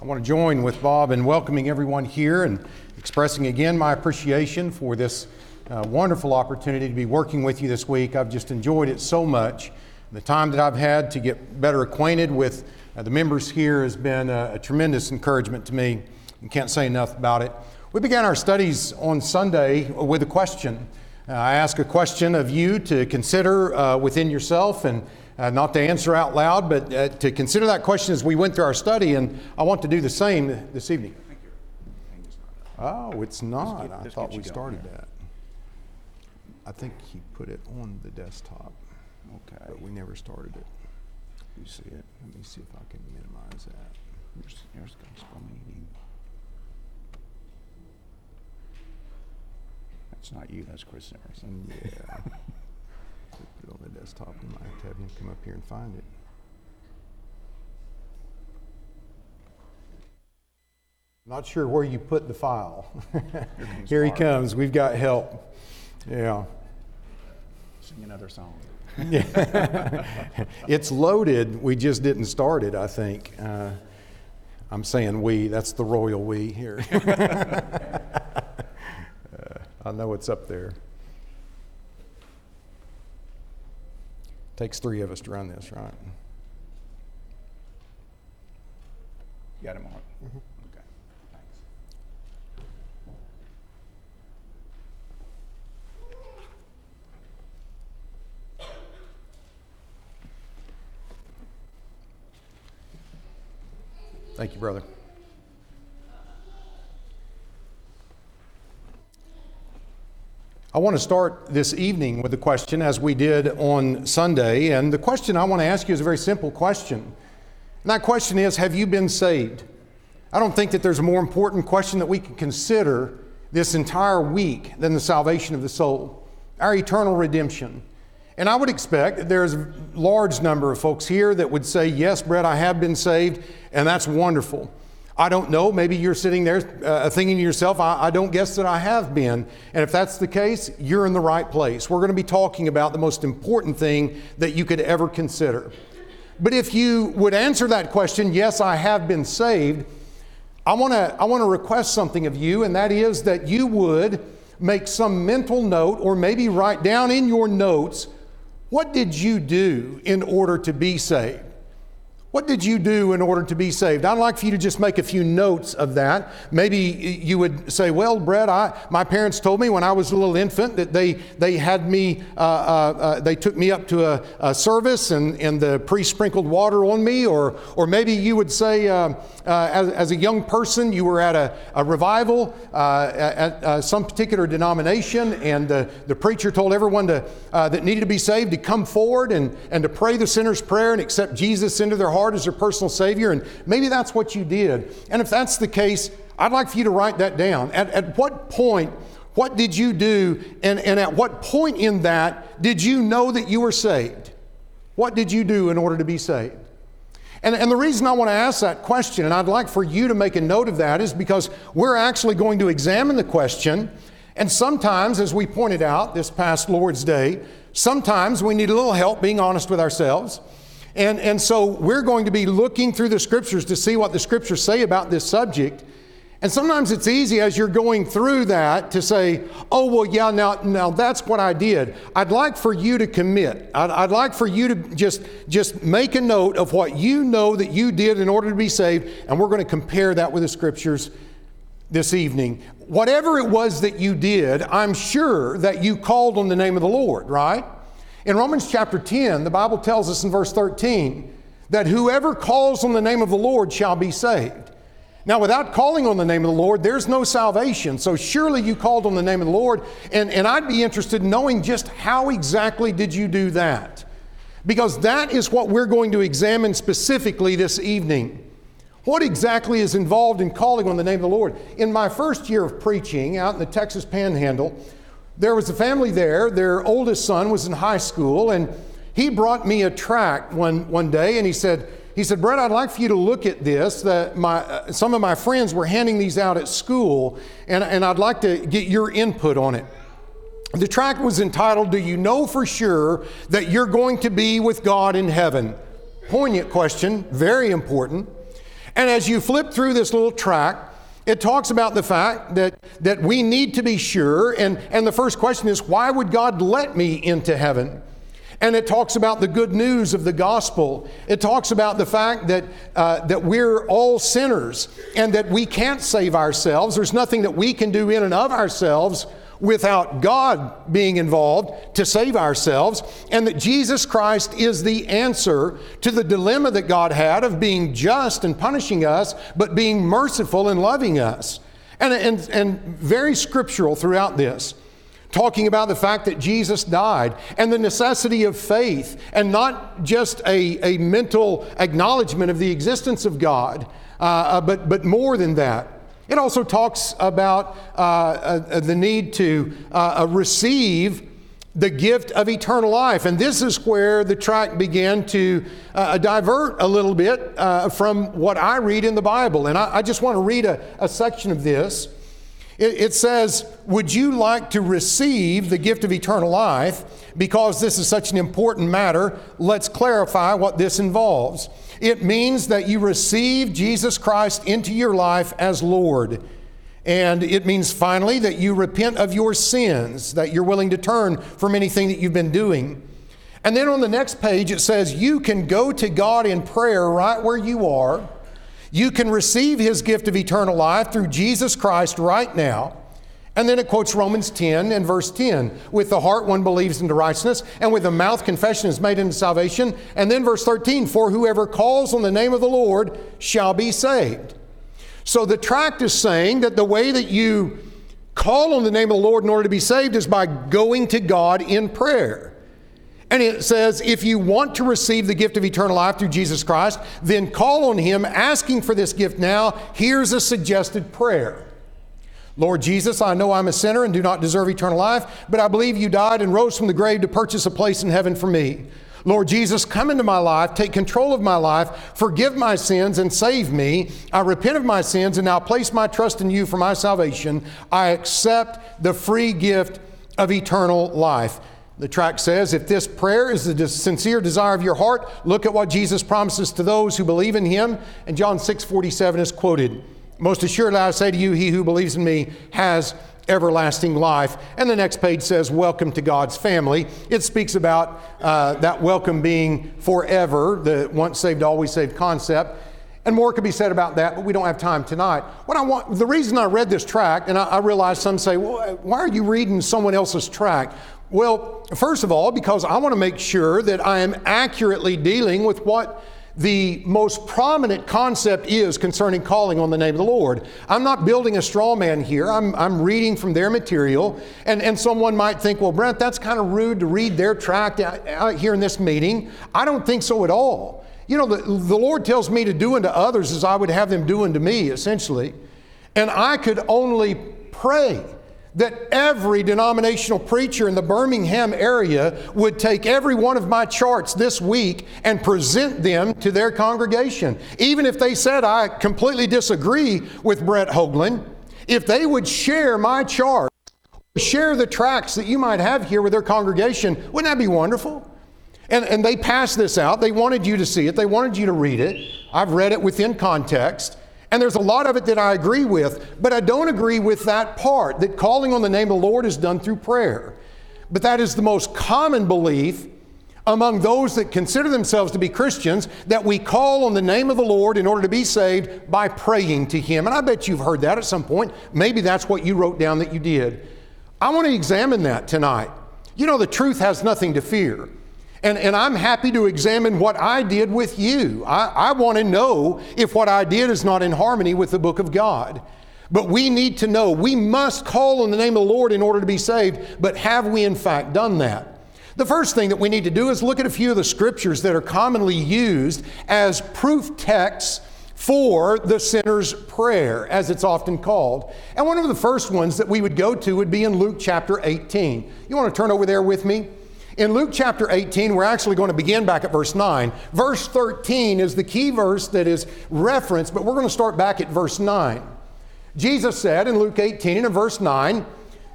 I want to join with Bob in welcoming everyone here and expressing again my appreciation for this uh, wonderful opportunity to be working with you this week. I've just enjoyed it so much. The time that I've had to get better acquainted with uh, the members here has been a, a tremendous encouragement to me. and can't say enough about it. We began our studies on Sunday with a question. Uh, I ask a question of you to consider uh, within yourself and uh, not to answer out loud, but uh, to consider that question as we went through our study, and I want to do the same this evening. Oh, it's not. get- I thought we started that. I think he put it on the desktop, Okay, but we never started it. you see it. Let me see if I can minimize that. Here's, here's gospel meeting. That's not you, that's Chris Emerson. Yeah. Put it on the desktop, we might have to have him come up here and find it. Not sure where you put the file. Here he comes, we've got help. Yeah. Sing another song. It's loaded, we just didn't start it, I think. Uh, I'm saying we, that's the royal we here. Uh, I know it's up there. Takes three of us to run this, right? You Got it, Mark? Mm-hmm. Okay, thanks. Thank you, brother. I want to start this evening with a question as we did on Sunday. And the question I want to ask you is a very simple question. And that question is Have you been saved? I don't think that there's a more important question that we can consider this entire week than the salvation of the soul, our eternal redemption. And I would expect that there's a large number of folks here that would say, Yes, Brett, I have been saved, and that's wonderful. I don't know. Maybe you're sitting there uh, thinking to yourself, I, I don't guess that I have been. And if that's the case, you're in the right place. We're going to be talking about the most important thing that you could ever consider. But if you would answer that question, yes, I have been saved, I want to I want to request something of you, and that is that you would make some mental note or maybe write down in your notes what did you do in order to be saved? What did you do in order to be saved? I'd like for you to just make a few notes of that. Maybe you would say, Well, Brett, I, my parents told me when I was a little infant that they, they had me, uh, uh, uh, they took me up to a, a service and, and the priest sprinkled water on me. Or, or maybe you would say, uh, uh, as, as a young person, you were at a, a revival uh, at some particular denomination, and the, the preacher told everyone to, that needed to be saved to come forward and, and to pray the sinner's prayer and accept Jesus into their heart as their personal Savior. And maybe that's what you did. And if that's the case, I'd like for you to write that down. At, at what point, what did you do? And, and at what point in that did you know that you were saved? What did you do in order to be saved? And, and the reason I want to ask that question, and I'd like for you to make a note of that, is because we're actually going to examine the question. And sometimes, as we pointed out this past Lord's Day, sometimes we need a little help being honest with ourselves. And, and so we're going to be looking through the scriptures to see what the scriptures say about this subject. And sometimes it's easy as you're going through that to say, oh, well, yeah, now, now that's what I did. I'd like for you to commit. I'd, I'd like for you to just, just make a note of what you know that you did in order to be saved, and we're going to compare that with the scriptures this evening. Whatever it was that you did, I'm sure that you called on the name of the Lord, right? In Romans chapter 10, the Bible tells us in verse 13 that whoever calls on the name of the Lord shall be saved. Now, without calling on the name of the Lord, there's no salvation. So surely you called on the name of the Lord, and, and I'd be interested in knowing just how exactly did you do that? Because that is what we're going to examine specifically this evening. What exactly is involved in calling on the name of the Lord? In my first year of preaching out in the Texas Panhandle, there was a family there. Their oldest son was in high school, and he brought me a tract one, one day, and he said, he said, Brett, I'd like for you to look at this. That my, uh, some of my friends were handing these out at school, and, and I'd like to get your input on it. The tract was entitled, Do You Know for Sure That You're Going to Be with God in Heaven? Poignant question, very important. And as you flip through this little track, it talks about the fact that, that we need to be sure. And, and the first question is, why would God let me into heaven? And it talks about the good news of the gospel. It talks about the fact that, uh, that we're all sinners and that we can't save ourselves. There's nothing that we can do in and of ourselves without God being involved to save ourselves, and that Jesus Christ is the answer to the dilemma that God had of being just and punishing us, but being merciful and loving us. And, and, and very scriptural throughout this talking about the fact that Jesus died and the necessity of faith and not just a, a mental acknowledgement of the existence of God, uh, uh but, but more than that. It also talks about uh, uh, the need to uh, uh, receive the gift of eternal life. And this is where the track began to uh, divert a little bit uh, from what I read in the Bible. And I, I just want to read a, a section of this. It, it says, Would you like to receive the gift of eternal life? Because this is such an important matter, let's clarify what this involves. It means that you receive Jesus Christ into your life as Lord. And it means finally that you repent of your sins, that you're willing to turn from anything that you've been doing. And then on the next page, it says you can go to God in prayer right where you are. You can receive His gift of eternal life through Jesus Christ right now. And then it quotes Romans 10 and verse 10. With the heart one believes into righteousness, and with the mouth confession is made into salvation. And then verse 13, for whoever calls on the name of the Lord shall be saved. So the tract is saying that the way that you call on the name of the Lord in order to be saved is by going to God in prayer. And it says, if you want to receive the gift of eternal life through Jesus Christ, then call on Him asking for this gift now. Here's a suggested prayer. Lord Jesus, I know I'm a sinner and do not deserve eternal life, but I believe you died and rose from the grave to purchase a place in heaven for me. Lord Jesus, come into my life, take control of my life, forgive my sins, and save me. I repent of my sins and now place my trust in you for my salvation. I accept the free gift of eternal life. The tract says, if this prayer is the sincere desire of your heart, look at what Jesus promises to those who believe in him. And John 6 47 is quoted. Most assuredly, I say to you, he who believes in me has everlasting life. And the next page says, Welcome to God's family. It speaks about uh, that welcome being forever, the once saved, always saved concept. And more could be said about that, but we don't have time tonight. What I want, the reason I read this tract, and I, I realize some say, well, why are you reading someone else's tract? Well, first of all, because I want to make sure that I am accurately dealing with what the most prominent concept is concerning calling on the name of the Lord. I'm not building a straw man here. I'm, I'm reading from their material. And, and someone might think, well, Brett, that's kind of rude to read their tract out, here in this meeting. I don't think so at all. You know, the, the Lord tells me to do unto others as I would have them do unto me, essentially. And I could only pray that every denominational preacher in the Birmingham area would take every one of my charts this week and present them to their congregation. Even if they said, I completely disagree with Brett Hoagland, if they would share my chart, share the tracts that you might have here with their congregation, wouldn't that be wonderful? And, and they passed this out. They wanted you to see it, they wanted you to read it. I've read it within context. And there's a lot of it that I agree with, but I don't agree with that part that calling on the name of the Lord is done through prayer. But that is the most common belief among those that consider themselves to be Christians that we call on the name of the Lord in order to be saved by praying to Him. And I bet you've heard that at some point. Maybe that's what you wrote down that you did. I want to examine that tonight. You know, the truth has nothing to fear. And, and I'm happy to examine what I did with you. I, I want to know if what I did is not in harmony with the book of God. But we need to know. We must call on the name of the Lord in order to be saved. But have we in fact done that? The first thing that we need to do is look at a few of the scriptures that are commonly used as proof texts for the sinner's prayer, as it's often called. And one of the first ones that we would go to would be in Luke chapter 18. You want to turn over there with me? In Luke chapter 18, we're actually going to begin back at verse 9. Verse 13 is the key verse that is referenced, but we're going to start back at verse 9. Jesus said in Luke 18 and in verse 9,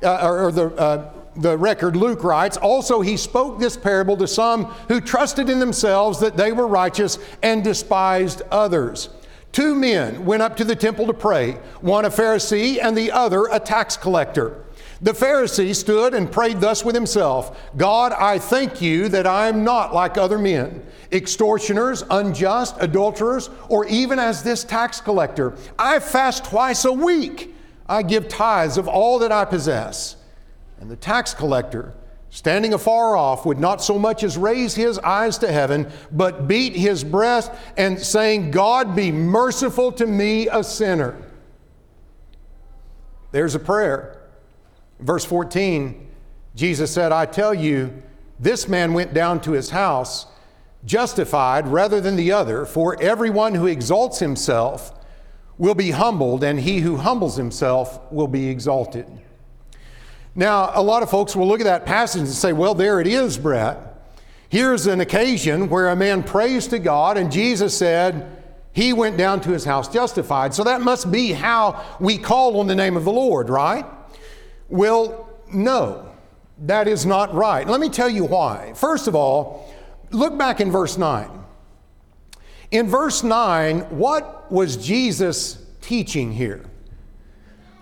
uh, or, or, the, uh, the record, Luke writes, also he spoke this parable to some who trusted in themselves that they were righteous and despised others. two men went up to the temple to pray, one a Pharisee and the other a tax collector. The Pharisee stood and prayed thus with himself God, I thank you that I am not like other men, extortioners, unjust, adulterers, or even as this tax collector. I fast twice a week. I give tithes of all that I possess. And the tax collector, standing afar off, would not so much as raise his eyes to heaven, but beat his breast and saying, God be merciful to me, a sinner. There's a prayer. Verse 14, Jesus said, I tell you, this man went down to his house justified rather than the other, for everyone who exalts himself will be humbled, and he who humbles himself will be exalted. Now, a lot of folks will look at that passage and say, well, there it is, Brett. Here's an occasion where a man prays to God, and Jesus said, he went down to his house justified. So that must be how we call on the name of the Lord, right? Well, no, that is not right. Let me tell you why. First of all, look back in verse 9. In verse 9, what was Jesus teaching here?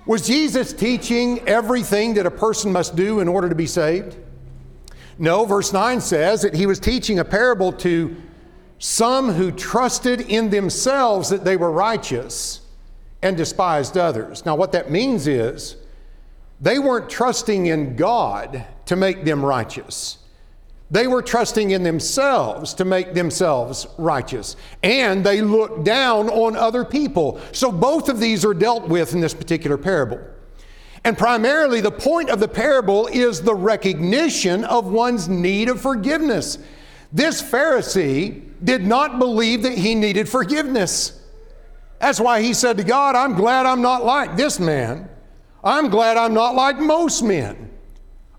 Was Jesus teaching everything that a person must do in order to be saved? No, verse 9 says that he was teaching a parable to some who trusted in themselves that they were righteous and despised others. Now, what that means is they weren't trusting in God to make them righteous. They were trusting in themselves to make themselves righteous. And they looked down on other people. So both of these are dealt with in this particular parable. And primarily, the point of the parable is the recognition of one's need of forgiveness. This Pharisee did not believe that he needed forgiveness. That's why he said to God, I'm glad I'm not like this man. I'm glad I'm not like most men.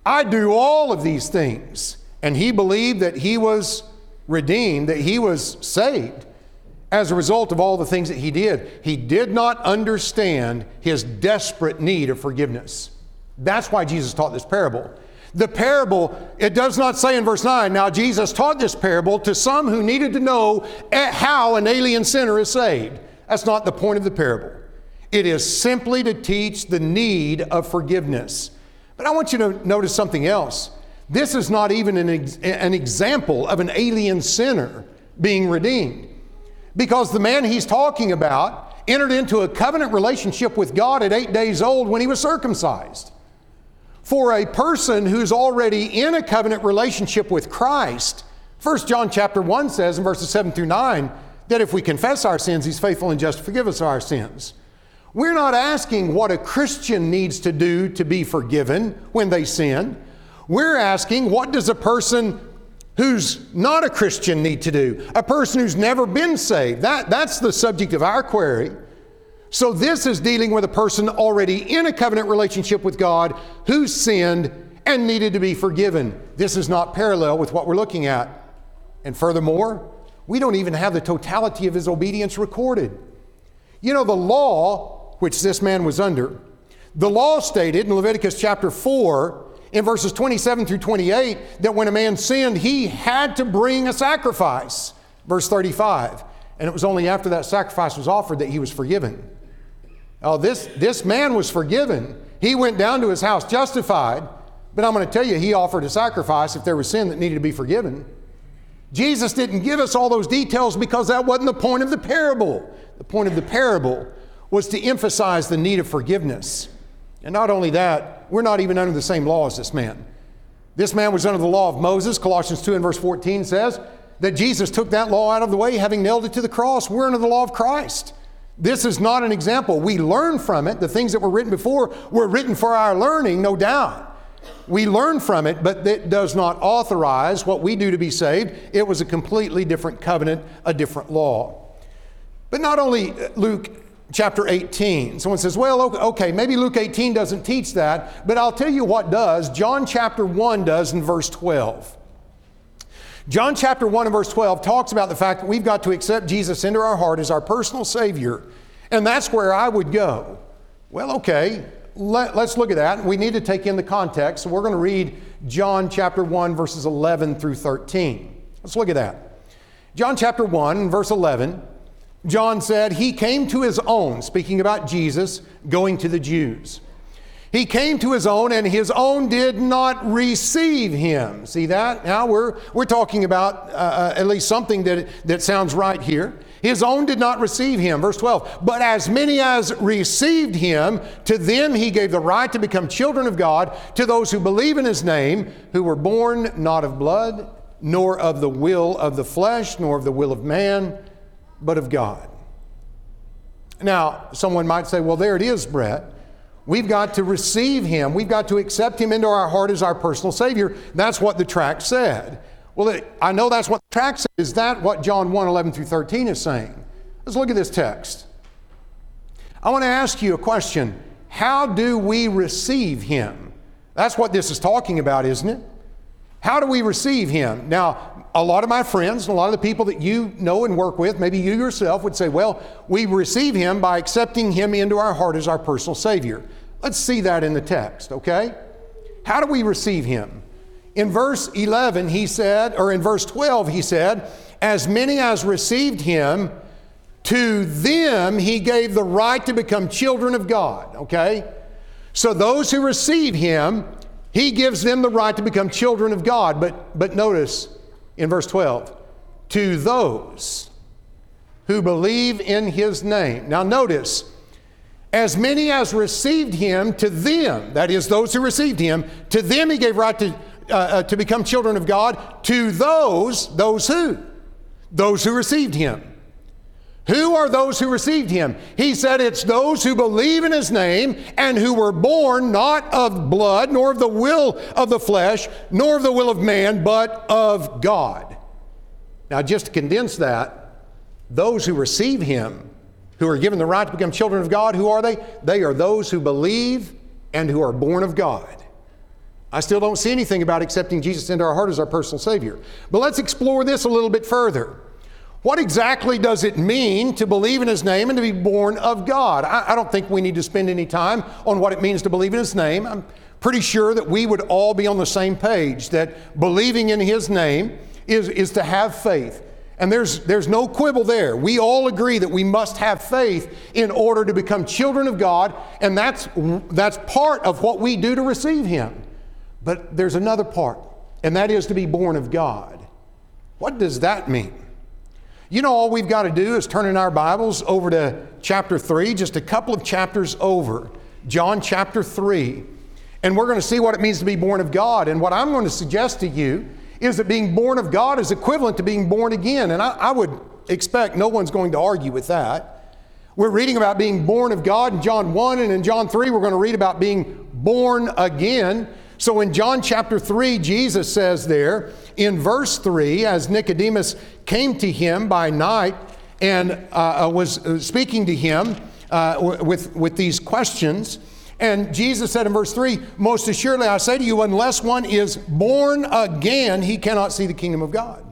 I do all of these things. And he believed that he was redeemed, that he was saved as a result of all the things that he did. He did not understand his desperate need of forgiveness. That's why Jesus taught this parable. The parable, it does not say in verse 9, now Jesus taught this parable to some who needed to know how an alien sinner is saved. That's not the point of the parable. It is simply to teach the need of forgiveness. But I want you to notice something else. This is not even an, ex- an example of an alien sinner being redeemed. Because the man he's talking about entered into a covenant relationship with God at eight days old when he was circumcised. For a person who's already in a covenant relationship with Christ, 1 John chapter 1 says in verses 7 through 9 that if we confess our sins, he's faithful and just to forgive us our sins. We're not asking what a Christian needs to do to be forgiven when they sin. We're asking what does a person who's not a Christian need to do? A person who's never been saved. That, that's the subject of our query. So this is dealing with a person already in a covenant relationship with God who sinned and needed to be forgiven. This is not parallel with what we're looking at. And furthermore, we don't even have the totality of his obedience recorded. You know, the law which this man was under. The law stated in Leviticus chapter 4, in verses 27 through 28, that when a man sinned, he had to bring a sacrifice. Verse 35. And it was only after that sacrifice was offered that he was forgiven. Oh, this, this man was forgiven. He went down to his house justified, but I'm going to tell you, he offered a sacrifice if there was sin that needed to be forgiven. Jesus didn't give us all those details because that wasn't the point of the parable. The point of the parable was to emphasize the need of forgiveness. And not only that, we're not even under the same law as this man. This man was under the law of Moses. Colossians 2 and verse 14 says that Jesus took that law out of the way, having nailed it to the cross. We're under the law of Christ. This is not an example. We learn from it. The things that were written before were written for our learning, no doubt. We learn from it, but it does not authorize what we do to be saved. It was a completely different covenant, a different law. But not only uh, Luke chapter 18. Someone says, well, okay, maybe Luke 18 doesn't teach that, but I'll tell you what does. John chapter 1 does in verse 12. John chapter 1 and verse 12 talks about the fact that we've got to accept Jesus into our heart as our personal Savior, and that's where I would go. Well, okay, let, us look at that. We need to take in the context, so we're going to read John chapter 1, verses 11 through 13. Let's look at that. John chapter 1, verse 11. John said, He came to His own, speaking about Jesus going to the Jews. He came to his own, and his own did not receive him. See that? Now we're, we're talking about uh, uh, at least something that, that sounds right here. His own did not receive him. Verse 12. But as many as received him, to them he gave the right to become children of God, to those who believe in his name, who were born not of blood, nor of the will of the flesh, nor of the will of man, but of God. Now, someone might say, well, there it is, Brett. We've got to receive Him. We've got to accept Him into our heart as our personal Savior. That's what the tract said. Well, I know that's what the tract said. Is that what John 1 11 through 13 is saying? Let's look at this text. I want to ask you a question. How do we receive Him? That's what this is talking about, isn't it? How do we receive Him? Now, a lot of my friends, and a lot of the people that you know and work with, maybe you yourself would say, well, we receive Him by accepting Him into our heart as our personal Savior. Let's see that in the text, okay? How do we receive Him? In verse 11, he said, or in verse 12, he said, As many as received Him, to them He gave the right to become children of God, okay? So those who receive Him, he gives them the right to become children of God. But, but notice in verse 12, to those who believe in his name. Now, notice, as many as received him, to them, that is, those who received him, to them he gave right to, uh, uh, to become children of God. To those, those who? Those who received him. Who are those who received him? He said it's those who believe in his name and who were born not of blood, nor of the will of the flesh, nor of the will of man, but of God. Now, just to condense that, those who receive him, who are given the right to become children of God, who are they? They are those who believe and who are born of God. I still don't see anything about accepting Jesus into our heart as our personal Savior. But let's explore this a little bit further. What exactly does it mean to believe in His name and to be born of God? I, I, don't think we need to spend any time on what it means to believe in His name. I'm pretty sure that we would all be on the same page that believing in His name is, is to have faith. And there's, there's no quibble there. We all agree that we must have faith in order to become children of God, and that's, that's part of what we do to receive Him. But there's another part, and that is to be born of God. What does that mean? You know, all we've got to do is turn in our Bibles over to chapter 3, just a couple of chapters over, John chapter 3. And we're going to see what it means to be born of God. And what I'm going to suggest to you is that being born of God is equivalent to being born again. And I, I would expect no one's going to argue with that. We're reading about being born of God in John 1, and in John 3, we're going to read about being born again. So in John chapter 3, Jesus says there in verse 3, as Nicodemus came to him by night and uh, uh was uh, speaking to him uh, with, with these questions, and Jesus said in verse 3 Most assuredly I say to you, unless one is born again, he cannot see the kingdom of God.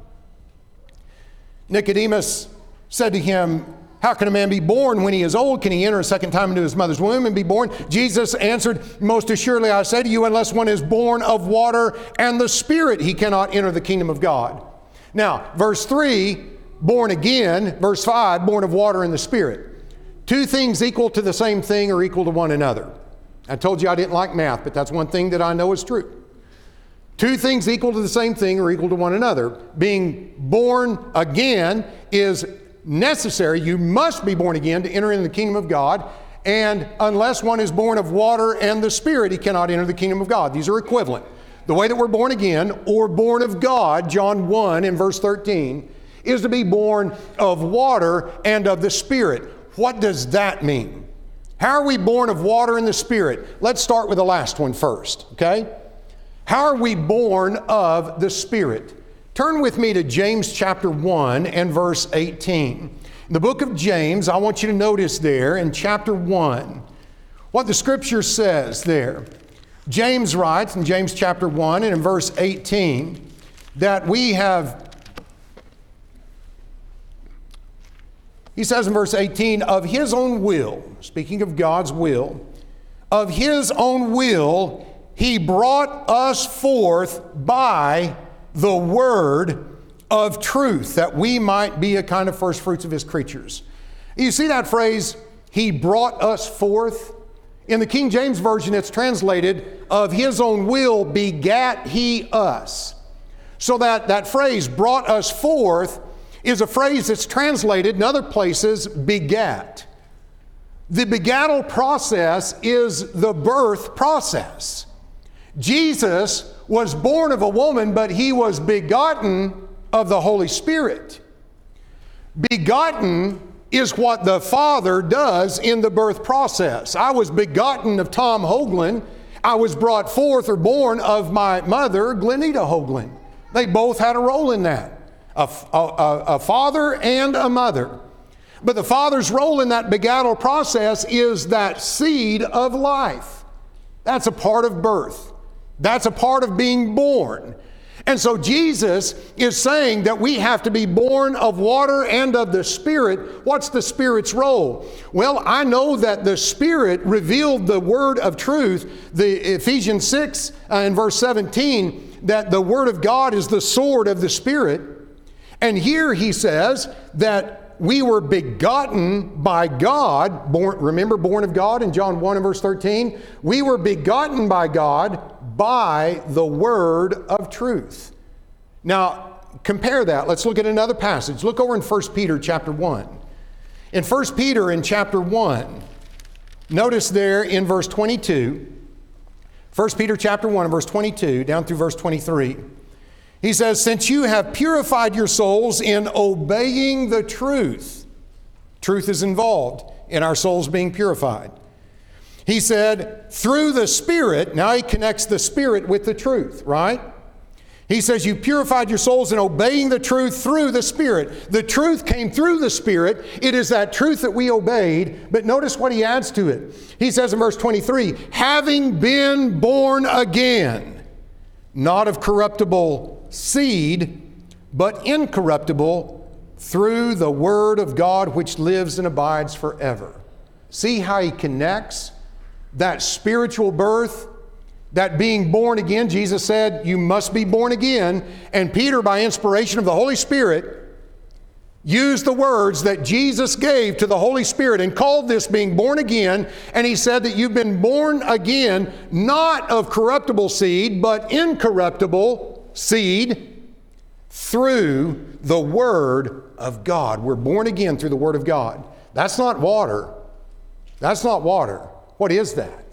Nicodemus said to him, how can a man be born when he is old? Can he enter a second time into his mother's womb and be born? Jesus answered, Most assuredly I say to you, unless one is born of water and the Spirit, he cannot enter the kingdom of God. Now, verse 3, born again. Verse 5, born of water and the Spirit. Two things equal to the same thing or equal to one another. I told you I didn't like math, but that's one thing that I know is true. Two things equal to the same thing or equal to one another. Being born again is necessary. You must be born again to enter into the kingdom of God. And unless one is born of water and the Spirit, he cannot enter the kingdom of God. These are equivalent. The way that we're born again, or born of God, John 1 in verse 13, is to be born of water and of the Spirit. What does that mean? How are we born of water and the Spirit? Let's start with the last one first, okay? How are we born of the Spirit? Turn with me to James chapter 1 and verse 18. In the book of James, I want you to notice there in chapter 1 what the scripture says there. James writes in James chapter 1 and in verse 18 that we have, he says in verse 18, of his own will, speaking of God's will, of his own will, he brought us forth by the word of truth, that we might be a kind of first fruits of his creatures. You see that phrase, He brought us forth? In the King James Version, it's translated, of His own will begat He us. So that, that phrase, brought us forth, is a phrase that's translated in other places, begat. The begattal process is the birth process. Jesus was born of a woman, but he was begotten of the Holy Spirit. Begotten is what the Father does in the birth process. I was begotten of Tom Hoagland. I was brought forth or born of my mother, Glenita Hoagland. They both had a role in that a, a, a father and a mother. But the father's role in that begattal process is that seed of life. That's a part of birth. That's a part of being born. And so Jesus is saying that we have to be born of water and of the Spirit. What's the Spirit's role? Well, I know that the Spirit revealed the word of truth, the Ephesians 6 uh, and verse 17, that the word of God is the sword of the Spirit. And here he says that we were begotten by God, born, remember, born of God in John 1 and verse 13? We were begotten by God by the word of truth. Now, compare that. Let's look at another passage. Look over in 1 Peter chapter 1. In 1 Peter in chapter 1, notice there in verse 22, 1 Peter chapter 1 verse 22 down through verse 23. He says, Since you have purified your souls in obeying the truth, truth is involved in our souls being purified. He said, through the Spirit, now he connects the Spirit with the truth, right? He says, You purified your souls in obeying the truth through the Spirit. The truth came through the Spirit. It is that truth that we obeyed. But notice what he adds to it. He says in verse 23 having been born again, not of corruptible seed, but incorruptible through the Word of God which lives and abides forever. See how he connects that spiritual birth, that being born again. Jesus said, You must be born again. And Peter, by inspiration of the Holy Spirit, used the words that Jesus gave to the Holy Spirit and called this being born again. And he said that you've been born again, not of corruptible seed, but incorruptible seed through the Word of God. We're born again through the Word of God. That's not water. That's not water. What is that?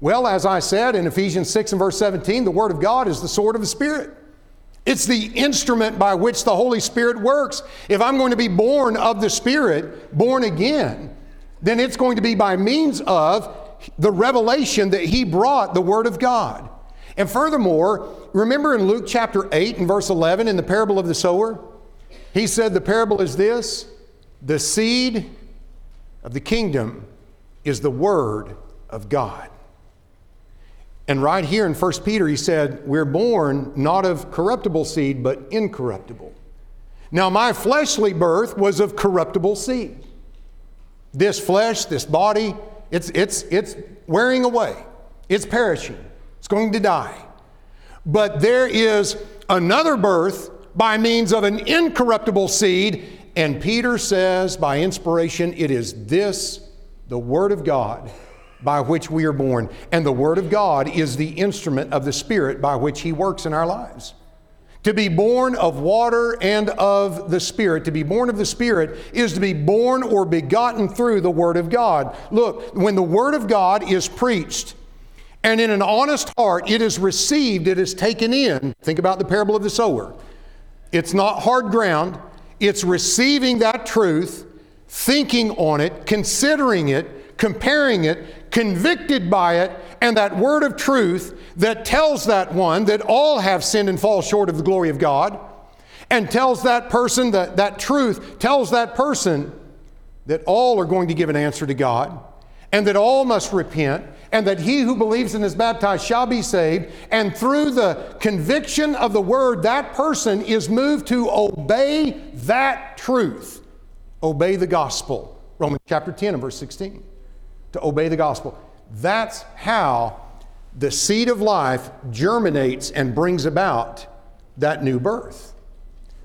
Well, as I said in Ephesians 6 and verse 17, the Word of God is the sword of the Spirit. It's the instrument by which the Holy Spirit works. If I'm going to be born of the Spirit, born again, then it's going to be by means of the revelation that He brought, the Word of God. And furthermore, remember in Luke chapter 8 and verse 11 in the parable of the sower? He said the parable is this the seed of the kingdom is the word of God. And right here in 1 Peter, he said, We're born not of corruptible seed, but incorruptible. Now, my fleshly birth was of corruptible seed. This flesh, this body, it's, it's, it's wearing away, it's perishing. It's going to die. But there is another birth by means of an incorruptible seed. And Peter says, by inspiration, it is this, the Word of God, by which we are born. And the Word of God is the instrument of the Spirit by which He works in our lives. To be born of water and of the Spirit, to be born of the Spirit, is to be born or begotten through the Word of God. Look, when the Word of God is preached, and in an honest heart, it is received, it is taken in. Think about the parable of the sower. It's not hard ground, it's receiving that truth, thinking on it, considering it, comparing it, convicted by it, and that word of truth that tells that one that all have sinned and fall short of the glory of God, and tells that person that that truth tells that person that all are going to give an answer to God, and that all must repent, and that he who believes and is baptized shall be saved. And through the conviction of the word, that person is moved to obey that truth, obey the gospel. Romans chapter 10 and verse 16. To obey the gospel. That's how the seed of life germinates and brings about that new birth.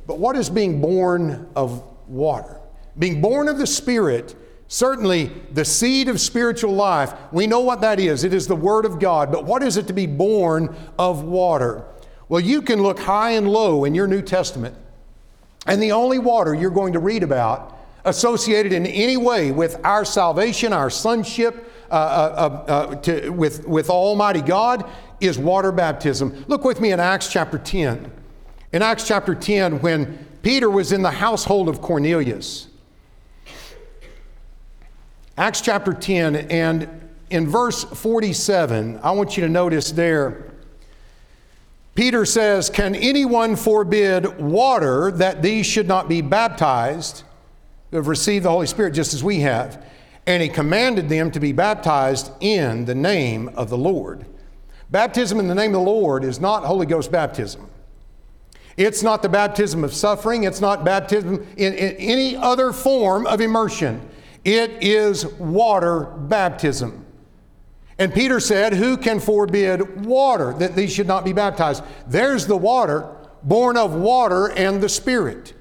But what is being born of water? being born of the Spirit, certainly the seed of spiritual life, we know what that is. It is the Word of God. But what is it to be born of water? Well, you can look high and low in your New Testament, and the only water you're going to read about associated in any way with our salvation, our sonship, uh, uh, uh, uh to, with, with Almighty God is water baptism. Look with me in Acts chapter 10. In Acts chapter 10, when Peter was in the household of Cornelius, Acts chapter 10, and in verse 47, I want you to notice there, Peter says, Can anyone forbid water that these should not be baptized, who have received the Holy Spirit just as we have? And he commanded them to be baptized in the name of the Lord. Baptism in the name of the Lord is not Holy Ghost baptism. It's not the baptism of suffering. It's not baptism in, in, any other form of immersion. It is water baptism. And Peter said, Who can forbid water that these should not be baptized? There's the water, born of water and the Spirit.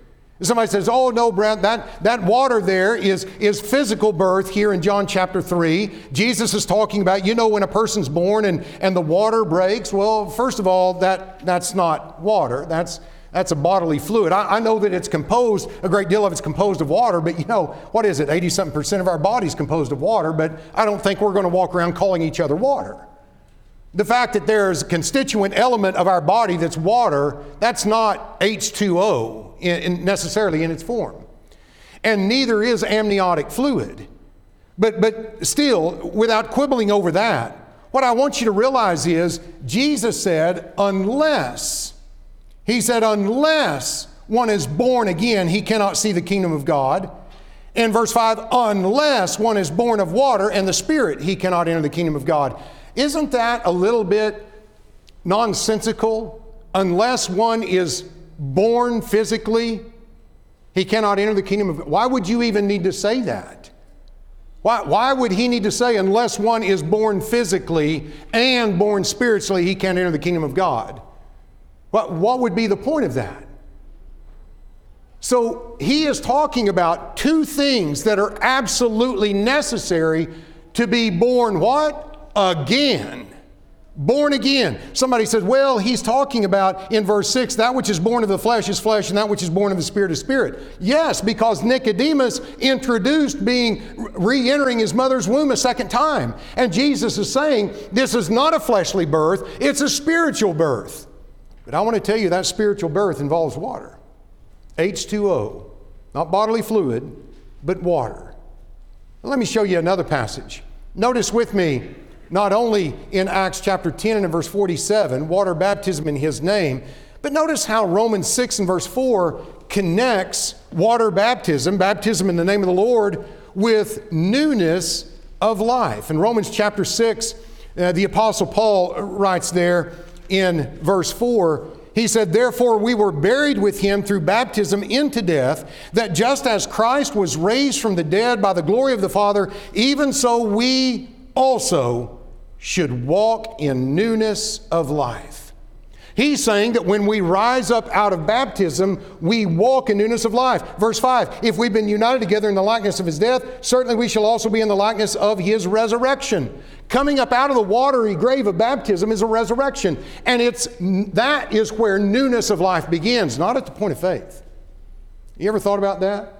Somebody says, Oh, no, Brett, that, that water there is, is physical birth here in John chapter 3. Jesus is talking about, you know, when a person's born and, and the water breaks. Well, first of all, that, that's not water, that's, that's a bodily fluid. I, I know that it's composed, a great deal of it's composed of water, but you know, what is it? 80 something percent of our body's composed of water, but I don't think we're going to walk around calling each other water. The fact that there's a constituent element of our body that's water, that's not H2O in, in necessarily in its form. And neither is amniotic fluid. But, but still, without quibbling over that, what I want you to realize is Jesus said, unless, he said, unless one is born again, he cannot see the kingdom of God. In verse 5, unless one is born of water and the Spirit, he cannot enter the kingdom of God. Isn't that a little bit nonsensical? Unless one is born physically, he cannot enter the kingdom of God. Why would you even need to say that? Why, why would he need to say, unless one is born physically and born spiritually, he can't enter the kingdom of God? What, what would be the point of that? So he is talking about two things that are absolutely necessary to be born what? Again. Born again. Somebody says, well, he's talking about in verse 6 that which is born of the flesh is flesh, and that which is born of the spirit is spirit. Yes, because Nicodemus introduced being re entering his mother's womb a second time. And Jesus is saying, this is not a fleshly birth, it's a spiritual birth. But I want to tell you that spiritual birth involves water H2O, not bodily fluid, but water. Let me show you another passage. Notice with me not only in Acts chapter 10 and verse 47, water baptism in his name, but notice how Romans 6 and verse 4 connects water baptism, baptism in the name of the Lord, with newness of life. In Romans chapter 6, uh, the Apostle Paul writes there in verse 4, he said, Therefore, we were buried with him through baptism into death, that just as Christ was raised from the dead by the glory of the Father, even so we also should walk in newness of life. He's saying that when we rise up out of baptism, we walk in newness of life. Verse 5 If we've been united together in the likeness of his death, certainly we shall also be in the likeness of his resurrection. Coming up out of the watery grave of baptism is a resurrection. And it's, that is where newness of life begins, not at the point of faith. You ever thought about that?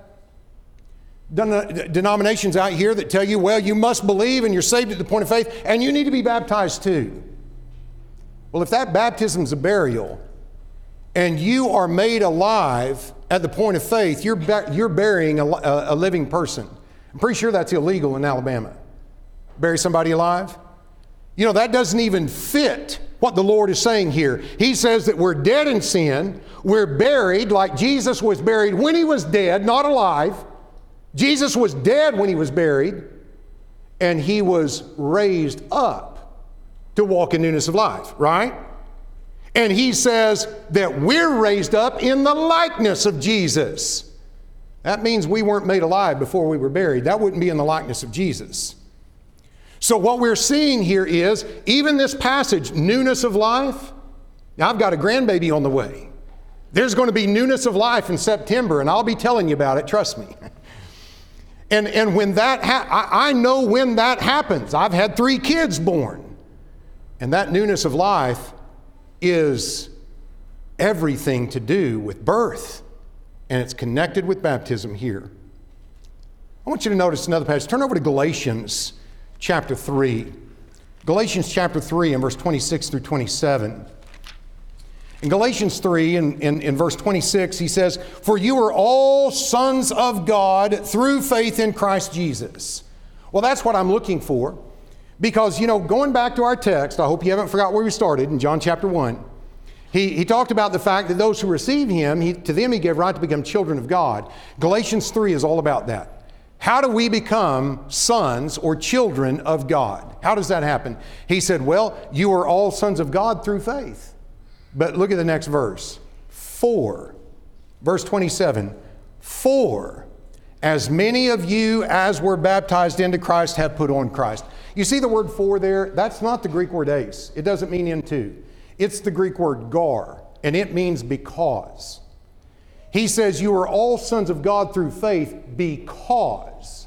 Denominations out here that tell you, well, you must believe and you're saved at the point of faith and you need to be baptized too. Well, if that baptism is a burial and you are made alive at the point of faith, you're, you're burying a, a living person. I'm pretty sure that's illegal in Alabama. Bury somebody alive? You know, that doesn't even fit what the Lord is saying here. He says that we're dead in sin, we're buried like Jesus was buried when he was dead, not alive. Jesus was dead when he was buried, and he was raised up to walk in newness of life, right? And he says that we're raised up in the likeness of Jesus. That means we weren't made alive before we were buried. That wouldn't be in the likeness of Jesus. So, what we're seeing here is even this passage, newness of life. Now, I've got a grandbaby on the way. There's going to be newness of life in September, and I'll be telling you about it, trust me. And, and when that, ha- I, I know when that happens. I've had three kids born. And that newness of life is everything to do with birth. And it's connected with baptism here. I want you to notice another passage. Turn over to Galatians chapter 3. Galatians chapter 3 and verse 26 through 27. In Galatians 3, in, in, in, verse 26, he says, For you are all sons of God through faith in Christ Jesus. Well, that's what I'm looking for. Because, you know, going back to our text, I hope you haven't forgot where we started in John chapter 1. He, he talked about the fact that those who receive him, he, to them he gave right to become children of God. Galatians 3 is all about that. How do we become sons or children of God? How does that happen? He said, Well, you are all sons of God through faith. But look at the next verse. For, verse 27, for as many of you as were baptized into Christ have put on Christ. You see the word for there? That's not the Greek word eis. It doesn't mean into. It's the Greek word gar, and it means because. He says, You are all sons of God through faith because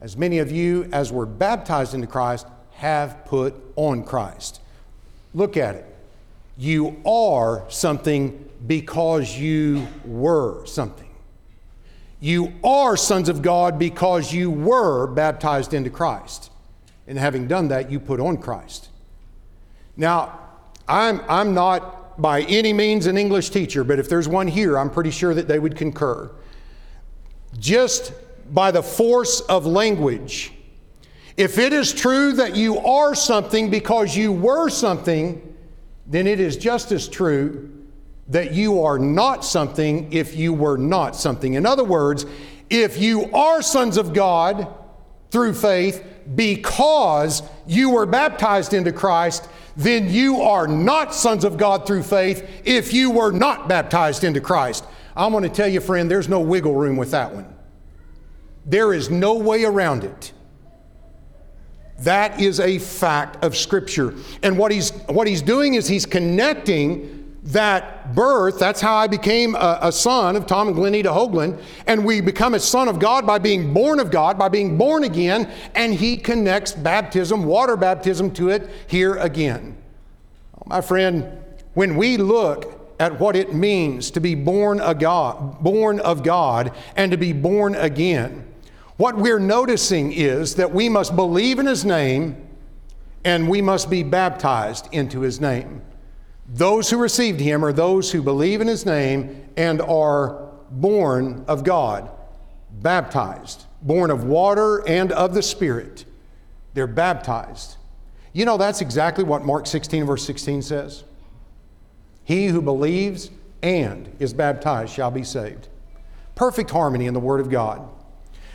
as many of you as were baptized into Christ have put on Christ. Look at it. You are something because you were something. You are sons of God because you were baptized into Christ. And having done that, you put on Christ. Now, I'm, I'm not by any means an English teacher, but if there's one here, I'm pretty sure that they would concur. Just by the force of language, if it is true that you are something because you were something, then it is just as true that you are not something if you were not something. In other words, if you are sons of God through faith because you were baptized into Christ, then you are not sons of God through faith if you were not baptized into Christ. I'm going to tell you, friend, there's no wiggle room with that one. There is no way around it. That is a fact of Scripture. And what he's, what he's doing is he's connecting that birth, that's how I became a, a, son of Tom and Glenita Hoagland, and we become a son of God by being born of God, by being born again, and he connects baptism, water baptism, to it here again. My friend, when we look at what it means to be born of God, born of God and to be born again, what we're noticing is that we must believe in His name and we must be baptized into His name. Those who received Him are those who believe in His name and are born of God, baptized, born of water and of the Spirit. They're baptized. You know, that's exactly what Mark 16, verse 16 says. He who believes and is baptized shall be saved. Perfect harmony in the Word of God.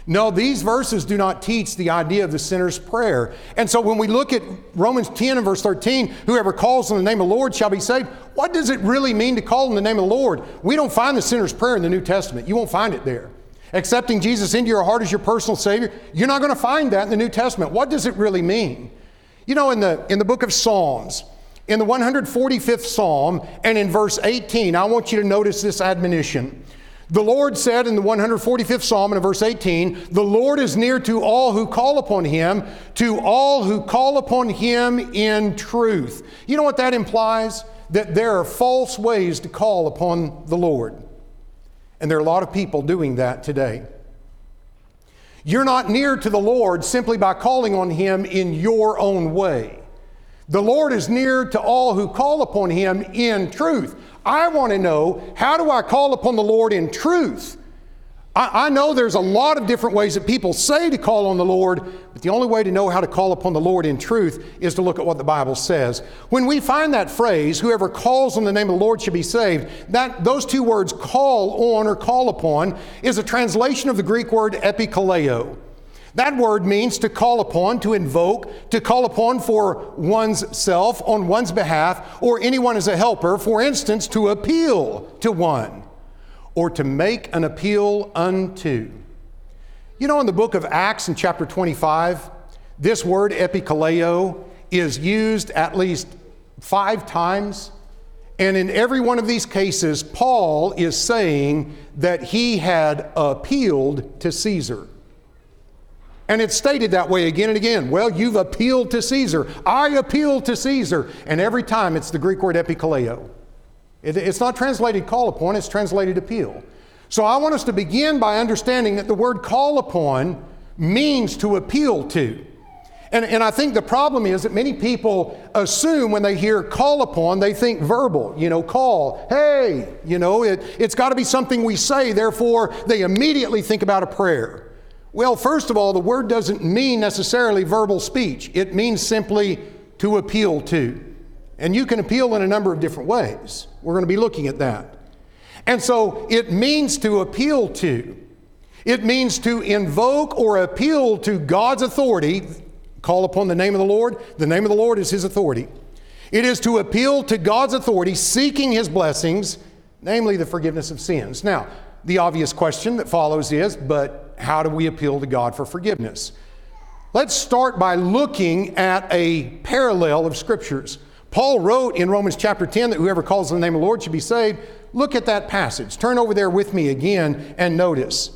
No, these verses do not teach the idea of the sinner's prayer. And so when we look at Romans 10 and verse 13, whoever calls on the name of the Lord shall be saved, what does it really mean to call on the name of the Lord? We don't find the sinner's prayer in the New Testament. You won't find it there. Accepting Jesus into your heart as your personal Savior, you're not going to find that in the New Testament. What does it really mean? You know, in the, in the book of Psalms, in the 145th Psalm and in verse 18, I want you to notice this admonition. The Lord said in the 145th Psalm in verse 18, The Lord is near to all who call upon him, to all who call upon him in truth. You know what that implies? That there are false ways to call upon the Lord. And there are a lot of people doing that today. You're not near to the Lord simply by calling on him in your own way. The Lord is near to all who call upon him in truth. I want to know how do I call upon the Lord in truth? I, I, know there's a lot of different ways that people say to call on the Lord, but the only way to know how to call upon the Lord in truth is to look at what the Bible says. When we find that phrase, whoever calls on the name of the Lord should be saved, that, those two words, call on or call upon, is a translation of the Greek word epikaleo. That word means to call upon, to invoke, to call upon for one's self, on one's behalf, or anyone as a helper, for instance, to appeal to one, or to make an appeal unto. You know, in the book of Acts in chapter 25, this word epikaleo is used at least five times. And in every one of these cases, Paul is saying that he had appealed to Caesar. And it's stated that way again and again. Well, you've appealed to Caesar. I appeal to Caesar. And every time it's the Greek word epikaleo. It, it's not translated call upon, it's translated appeal. So I want us to begin by understanding that the word call upon means to appeal to. And, and I think the problem is that many people assume when they hear call upon, they think verbal, you know, call, hey, you know, it, it's got to be something we say, therefore they immediately think about a prayer. Well, first of all, the word doesn't mean necessarily verbal speech, it means simply to appeal to. And you can appeal in a number of different ways. We're going to be looking at that. And so it means to appeal to. It means to invoke or appeal to God's authority, call upon the name of the Lord. The name of the Lord is His authority. It is to appeal to God's authority, seeking His blessings, namely the forgiveness of sins. Now, the obvious question that follows is but how do we appeal to God for forgiveness? Let's start by looking at a parallel of scriptures. Paul wrote in Romans chapter 10 that whoever calls on the name of the Lord should be saved. Look at that passage. Turn over there with me again and notice.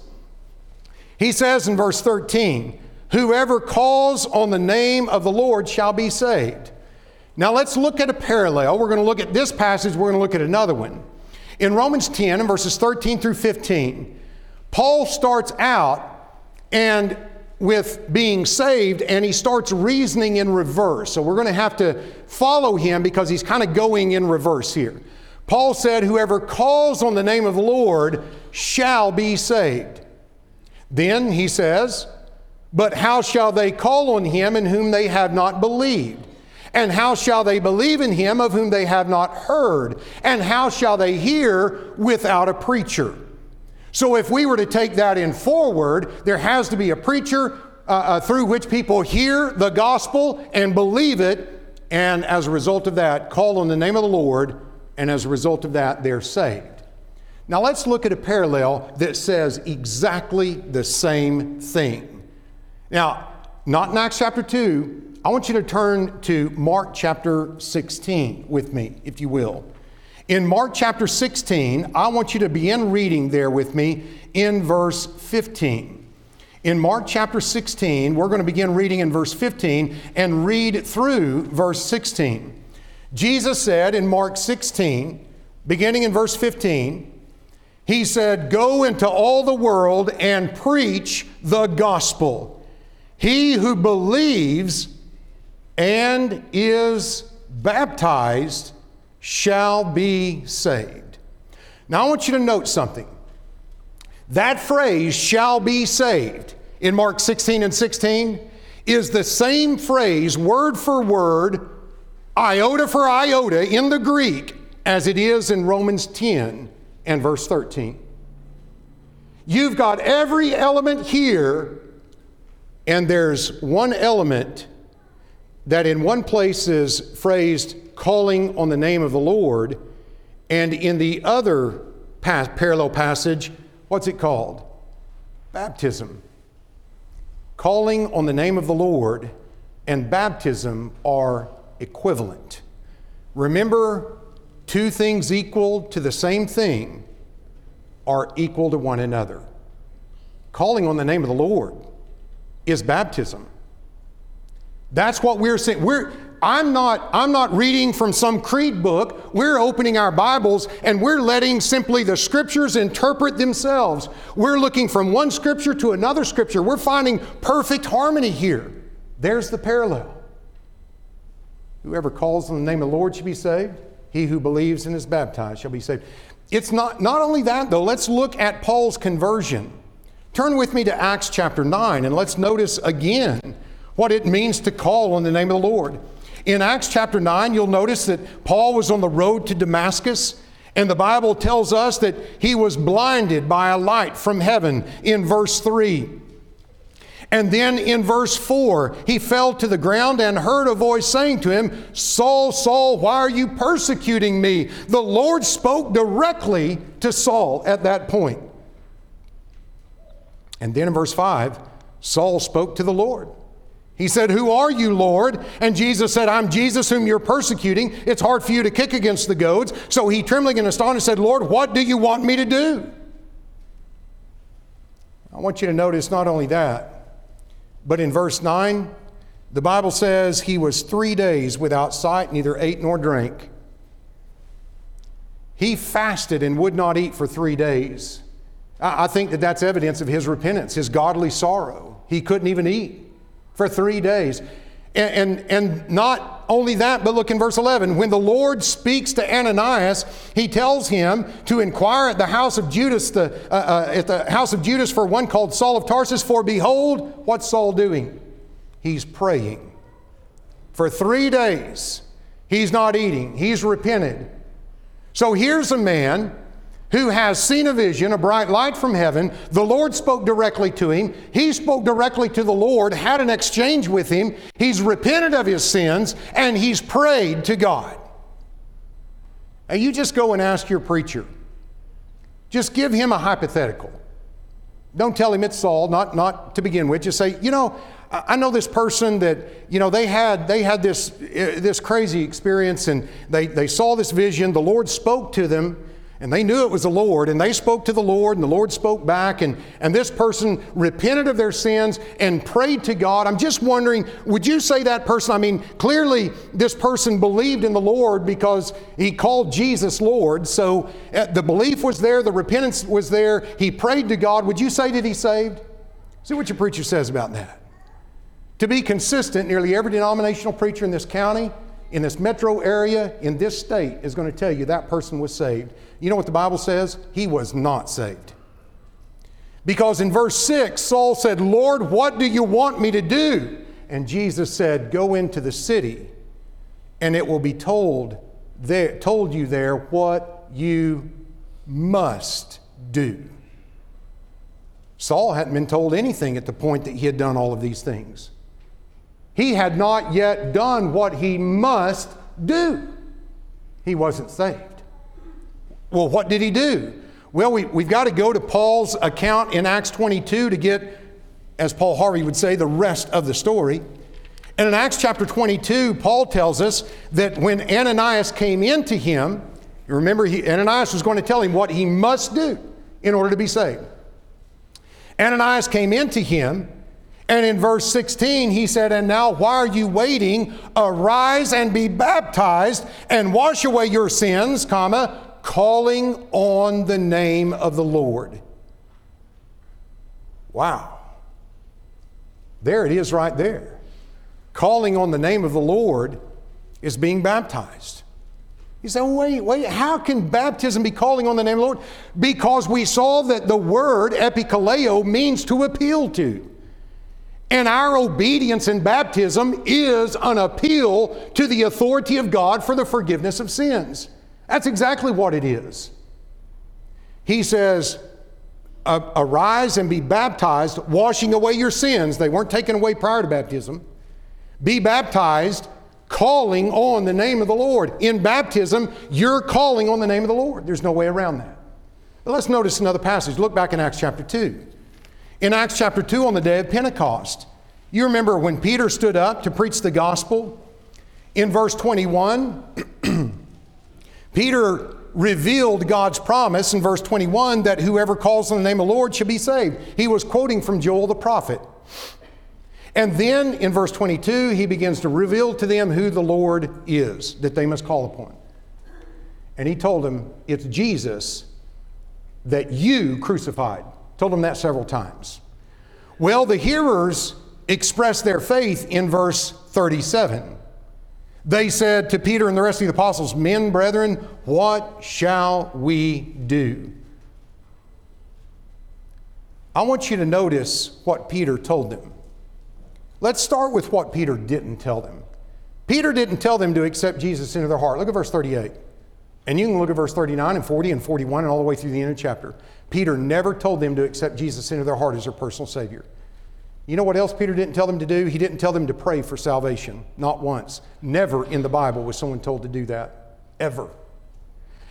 He says in verse 13, Whoever calls on the name of the Lord shall be saved. Now let's look at a parallel. We're going to look at this passage, we're going to look at another one. In Romans 10, in verses 13 through 15, Paul starts out and with being saved, and he starts reasoning in reverse. So we're going to have to follow him because he's kind of going in reverse here. Paul said, Whoever calls on the name of the Lord shall be saved. Then he says, But how shall they call on him in whom they have not believed? And how shall they believe in him of whom they have not heard? And how shall they hear without a preacher? So, if we were to take that in forward, there has to be a preacher uh, uh, through which people hear the gospel and believe it, and as a result of that, call on the name of the Lord, and as a result of that, they're saved. Now, let's look at a parallel that says exactly the same thing. Now, not in Acts chapter 2, I want you to turn to Mark chapter 16 with me, if you will. In Mark chapter 16, I want you to begin reading there with me in verse 15. In Mark chapter 16, we're going to begin reading in verse 15 and read through verse 16. Jesus said in Mark 16, beginning in verse 15, He said, Go into all the world and preach the gospel. He who believes and is baptized shall be saved. Now, I want you to note something. That phrase, shall be saved, in Mark 16 and 16, is the same phrase, word for word, iota for iota in the Greek, as it is in Romans 10 and verse 13. You've got every element here, and there's one element that in one place is phrased calling on the name of the Lord, and in the other pa- parallel passage, what's it called? Baptism. Calling on the name of the Lord and baptism are equivalent. Remember, two things equal to the same thing are equal to one another. Calling on the name of the Lord is baptism. That's what we're saying. We're, I'm not, I'm not reading from some creed book. We're opening our Bibles and we're letting simply the scriptures interpret themselves. We're looking from one scripture to another scripture. We're finding perfect harmony here. There's the parallel. Whoever calls on the name of the Lord shall be saved. He who believes and is baptized shall be saved. It's not, not only that, though. Let's look at Paul's conversion. Turn with me to Acts chapter 9 and let's notice again what it means to call on the name of the Lord. In Acts chapter 9, you'll notice that Paul was on the road to Damascus, and the Bible tells us that he was blinded by a light from heaven in verse 3. And then in verse 4, he fell to the ground and heard a voice saying to him, Saul, Saul, why are you persecuting me? The Lord spoke directly to Saul at that point. And then in verse 5, Saul spoke to the Lord. He said, Who are you, Lord? And Jesus said, I'm Jesus whom you're persecuting. It's hard for you to kick against the goads. So he, trembling and astonished, said, Lord, what do you want me to do? I want you to notice not only that, But in verse 9, the Bible says he was three days without sight, neither ate nor drank. He fasted and would not eat for three days. I think that that's evidence of his repentance, his godly sorrow. He couldn't even eat for three days. And, and, and not only that, but look in verse 11. When the Lord speaks to Ananias, he tells him to inquire at the house of Judas, the, uh, uh, at the house of Judas for one called Saul of Tarsus. For behold, what's Saul doing? He's praying. For three days, he's not eating. He's repented. So here's a man who has seen a vision, a bright light from heaven. The Lord spoke directly to him. He spoke directly to the Lord, had an exchange with him. He's repented of his sins, and he's prayed to God. Now, you just go and ask your preacher. Just give him a hypothetical. Don't tell him it's Saul, not, not to begin with. Just say, you know, I know this person that, you know, they had, they had this, uh, this crazy experience and they, they saw this vision. The Lord spoke to them and they knew it was the Lord, and they spoke to the Lord, and the Lord spoke back, and, and this person repented of their sins and prayed to God. I'm just wondering, would you say that person? I mean, clearly this person believed in the Lord because he called Jesus Lord, so uh, the belief was there, the repentance was there, he prayed to God. Would you say that he's saved? See what your preacher says about that. To be consistent, nearly every denominational preacher in this county in this metro area, in this state, is going to tell you that person was saved. You know what the Bible says? He was not saved. Because in verse 6, Saul said, Lord, what do you want me to do? And Jesus said, Go into the city, and it will be told, there, told you there what you must do. Saul hadn't been told anything at the point that he had done all of these things. He had not yet done what he must do. He wasn't saved. Well, what did he do? Well, we, we've got to go to Paul's account in Acts 22 to get, as Paul Harvey would say, the rest of the story. And in Acts chapter 22, Paul tells us that when Ananias came into him, remember he, Ananias was going to tell him what he must do in order to be saved. Ananias came into him and in verse 16, he said, And now, why are you waiting? Arise and be baptized and wash away your sins, comma, calling on the name of the Lord. Wow. There it is right there. Calling on the name of the Lord is being baptized. You say, wait, wait, how can baptism be calling on the name of the Lord? Because we saw that the word epikaleo means to appeal to. And our obedience in baptism is an appeal to the authority of God for the forgiveness of sins. That's exactly what it is. He says, Arise and be baptized, washing away your sins. They weren't taken away prior to baptism. Be baptized, calling on the name of the Lord. In baptism, you're calling on the name of the Lord. There's no way around that. But let's notice another passage. Look back in Acts chapter 2. In Acts chapter 2, on the day of Pentecost, you remember when Peter stood up to preach the gospel? In verse 21, Peter revealed God's promise in verse 21 that whoever calls on the name of the Lord shall be saved. He was quoting from Joel the prophet. And then in verse 22, he begins to reveal to them who the Lord is that they must call upon. And he told them, It's Jesus that you crucified. Told them that several times. Well, the hearers expressed their faith in verse 37. They said to Peter and the rest of the apostles, Men, brethren, what shall we do? I want you to notice what Peter told them. Let's start with what Peter didn't tell them. Peter didn't tell them to accept Jesus into their heart. Look at verse 38. And you can look at verse 39 and 40 and 41 and all the way through the end of the chapter. Peter never told them to accept Jesus into their heart as their personal Savior. You know what else Peter didn't tell them to do? He didn't tell them to pray for salvation. Not once. Never in the Bible was someone told to do that. Ever.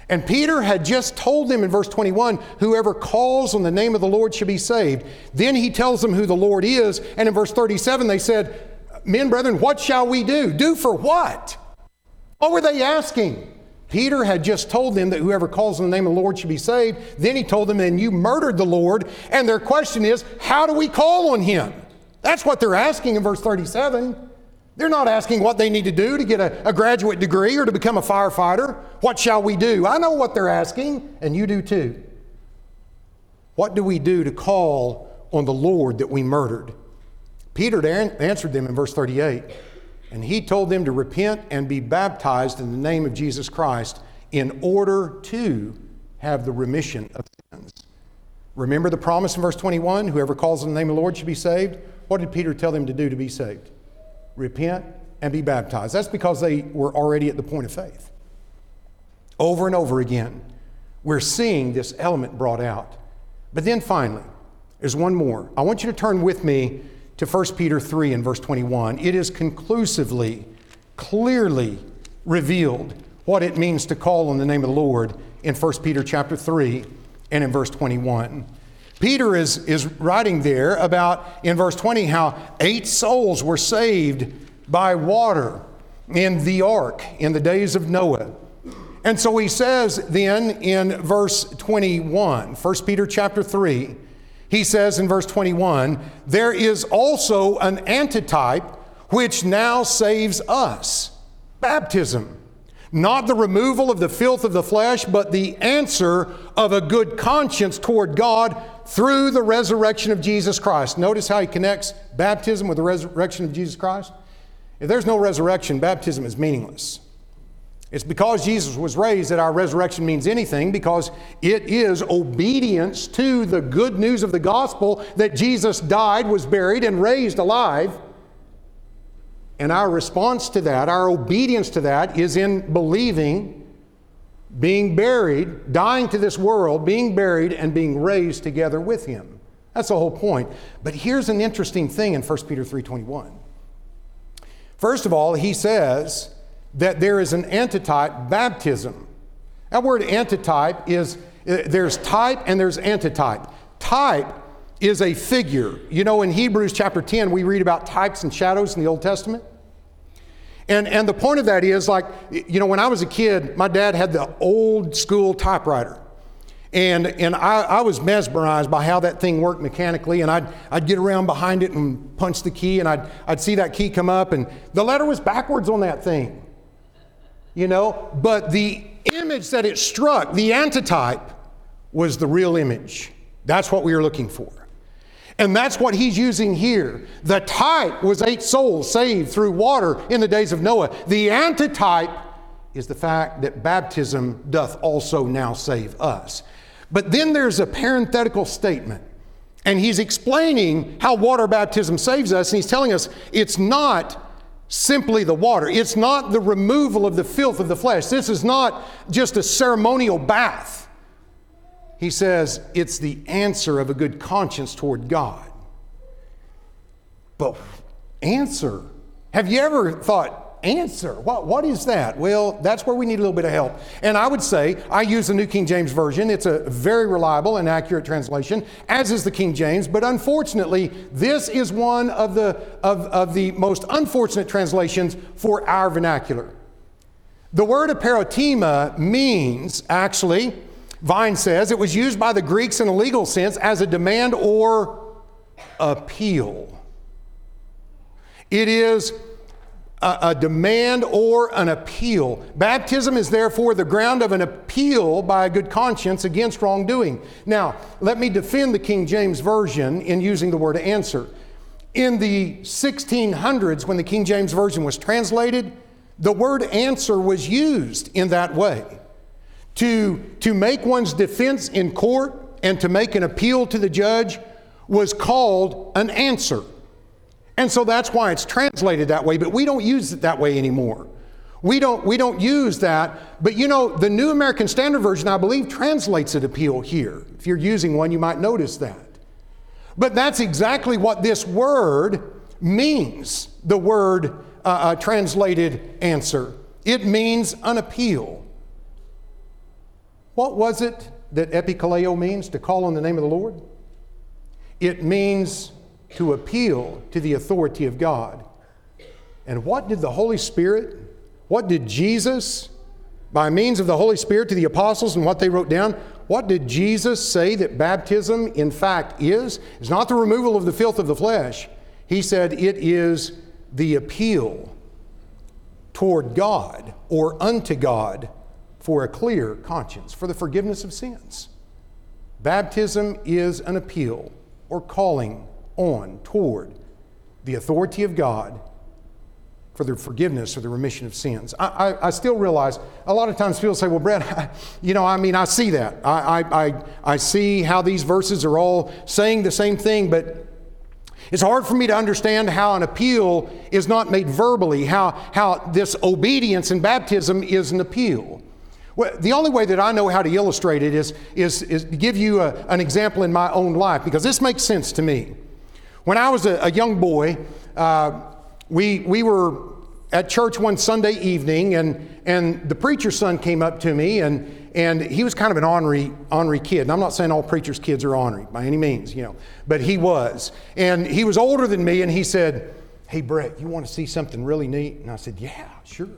And Peter had just told them in verse 21 whoever calls on the name of the Lord shall be saved. Then he tells them who the Lord is. And in verse 37, they said, Men, brethren, what shall we do? Do for what? What were they asking? Peter had just told them that whoever calls on the name of the Lord should be saved. Then he told them, and you murdered the Lord. And their question is, how do we call on him? That's what they're asking in verse 37. They're not asking what they need to do to get a, a, graduate degree or to become a firefighter. What shall we do? I know what they're asking, and you do too. What do we do to call on the Lord that we murdered? Peter answered them in verse 38, and he told them to repent and be baptized in the name of Jesus Christ in order to have the remission of sins. Remember the promise in verse 21 whoever calls on the name of the Lord should be saved? What did Peter tell them to do to be saved? Repent and be baptized. That's because they were already at the point of faith. Over and over again, we're seeing this element brought out. But then finally, there's one more. I want you to turn with me to 1 Peter 3 and verse 21. It is conclusively, clearly revealed what it means to call on the name of the Lord in 1 Peter chapter 3 and in verse 21. Peter is, is writing there about, in verse 20, how eight souls were saved by water in the ark in the days of Noah. And so he says then in verse 21, 1 Peter chapter 3, he says in verse 21, there is also an antitype which now saves us baptism. Not the removal of the filth of the flesh, but the answer of a good conscience toward God through the resurrection of Jesus Christ. Notice how he connects baptism with the resurrection of Jesus Christ. If there's no resurrection, baptism is meaningless. It's because Jesus was raised that our resurrection means anything, because it is obedience to the good news of the gospel that Jesus died, was buried, and raised alive. And our response to that, our obedience to that, is in believing, being buried, dying to this world, being buried, and being raised together with Him. That's the whole point. But here's an interesting thing in 1 Peter 3:21. First of all, he says, that there is an antitype baptism. That word antitype is uh, there's type and there's antitype. Type is a figure. You know, in Hebrews chapter 10, we read about types and shadows in the Old Testament. And, and the point of that is like, you know, when I was a kid, my dad had the old school typewriter. And, and I, I was mesmerized by how that thing worked mechanically. And I'd, I'd get around behind it and punch the key, and I'd, I'd see that key come up, and the letter was backwards on that thing you know, but the image that it struck, the antitype, was the real image. That's what we were looking for. And that's what he's using here. The type was eight souls saved through water in the days of Noah. The antitype is the fact that baptism doth also now save us. But then there's a parenthetical statement. And he's explaining how water baptism saves us, and he's telling us it's not simply the water. It's not the removal of the filth of the flesh. This is not just a ceremonial bath. He says it's the answer of a good conscience toward God. But answer. Have you ever thought, answer. What, what is that? Well, that's where we need a little bit of help. And I would say I use the New King James Version. It's a very reliable and accurate translation, as is the King James. But unfortunately, this is one of the, of, of the most unfortunate translations for our vernacular. The word eperotema means, actually, Vine says, it was used by the Greeks in a legal sense as a demand or appeal. It is a, a demand or an appeal. Baptism is therefore the ground of an appeal by a good conscience against wrongdoing. Now, let me defend the King James Version in using the word answer. In the 1600s, when the King James Version was translated, the word answer was used in that way to, to make one's defense in court and to make an appeal to the judge was called an answer. And so that's why it's translated that way, but we don't use it that way anymore. We don't, we don't use that. But you know, the New American Standard Version, I believe, translates it appeal here. If you're using one, you might notice that. But that's exactly what this word means the word uh, uh, translated answer. It means an appeal. What was it that epikaleo means, to call on the name of the Lord? It means to appeal to the authority of God. And what did the Holy Spirit, what did Jesus, by means of the Holy Spirit to the apostles and what they wrote down, what did Jesus say that baptism in fact is? It's not the removal of the filth of the flesh. He said it is the appeal toward God or unto God for a clear conscience, for the forgiveness of sins. Baptism is an appeal or calling on toward the authority of God for the forgiveness or the remission of sins. I, I, I, still realize a lot of times people say, well, Brett, you know, I mean, I see that. I, I, I see how these verses are all saying the same thing, but it's hard for me to understand how an appeal is not made verbally, how, how this obedience in baptism is an appeal. Well, the only way that I know how to illustrate it is, is, is to give you a, an example in my own life, because this makes sense to me. When I was a, a young boy, uh, we, we were at church one Sunday evening, and, and the preacher's son came up to me, and, and he was kind of an ornery, ornery kid. And I'm not saying all preachers' kids are ornery by any means, you know, but he was. And he was older than me, and he said, Hey, Brett, you want to see something really neat? And I said, Yeah, sure.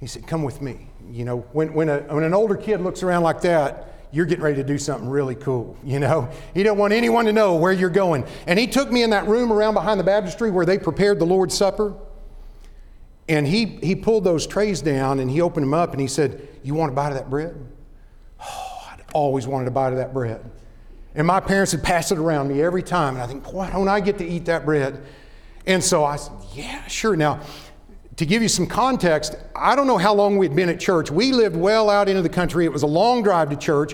He said, Come with me. You know, when, when, a, when an older kid looks around like that, you're getting ready to do something really cool. You know, he don't want anyone to know where you're going. And he took me in that room around behind the baptistry where they prepared the Lord's Supper. And he, he pulled those trays down and he opened them up and he said, You want a bite of that bread? Oh, I'd always wanted a bite of that bread. And my parents would pass it around me every time. And I think, why don't I get to eat that bread? And so I said, Yeah, sure. Now, to give you some context, I don't know how long we'd been at church. We lived well out into the country. It was a long drive to church.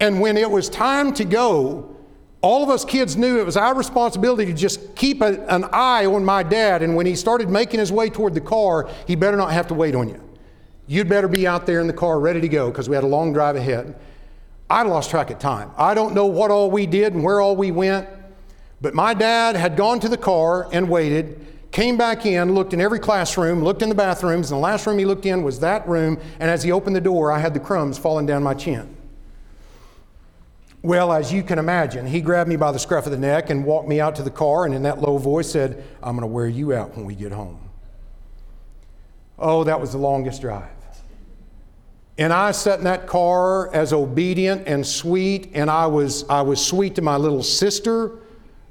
And when it was time to go, all of us kids knew it was our responsibility to just keep a, an eye on my dad. And when he started making his way toward the car, he better not have to wait on you. You'd better be out there in the car ready to go because we had a long drive ahead. I lost track of time. I don't know what all we did and where all we went, but my dad had gone to the car and waited, came back in, looked in every classroom, looked in the bathrooms, and the last room he looked in was that room. And as he opened the door, I had the crumbs falling down my chin. Well, as you can imagine, he grabbed me by the scruff of the neck and walked me out to the car, and in that low voice said, I'm going to wear you out when we get home. Oh, that was the longest drive. And I sat in that car as obedient and sweet, and I was, I was sweet to my little sister.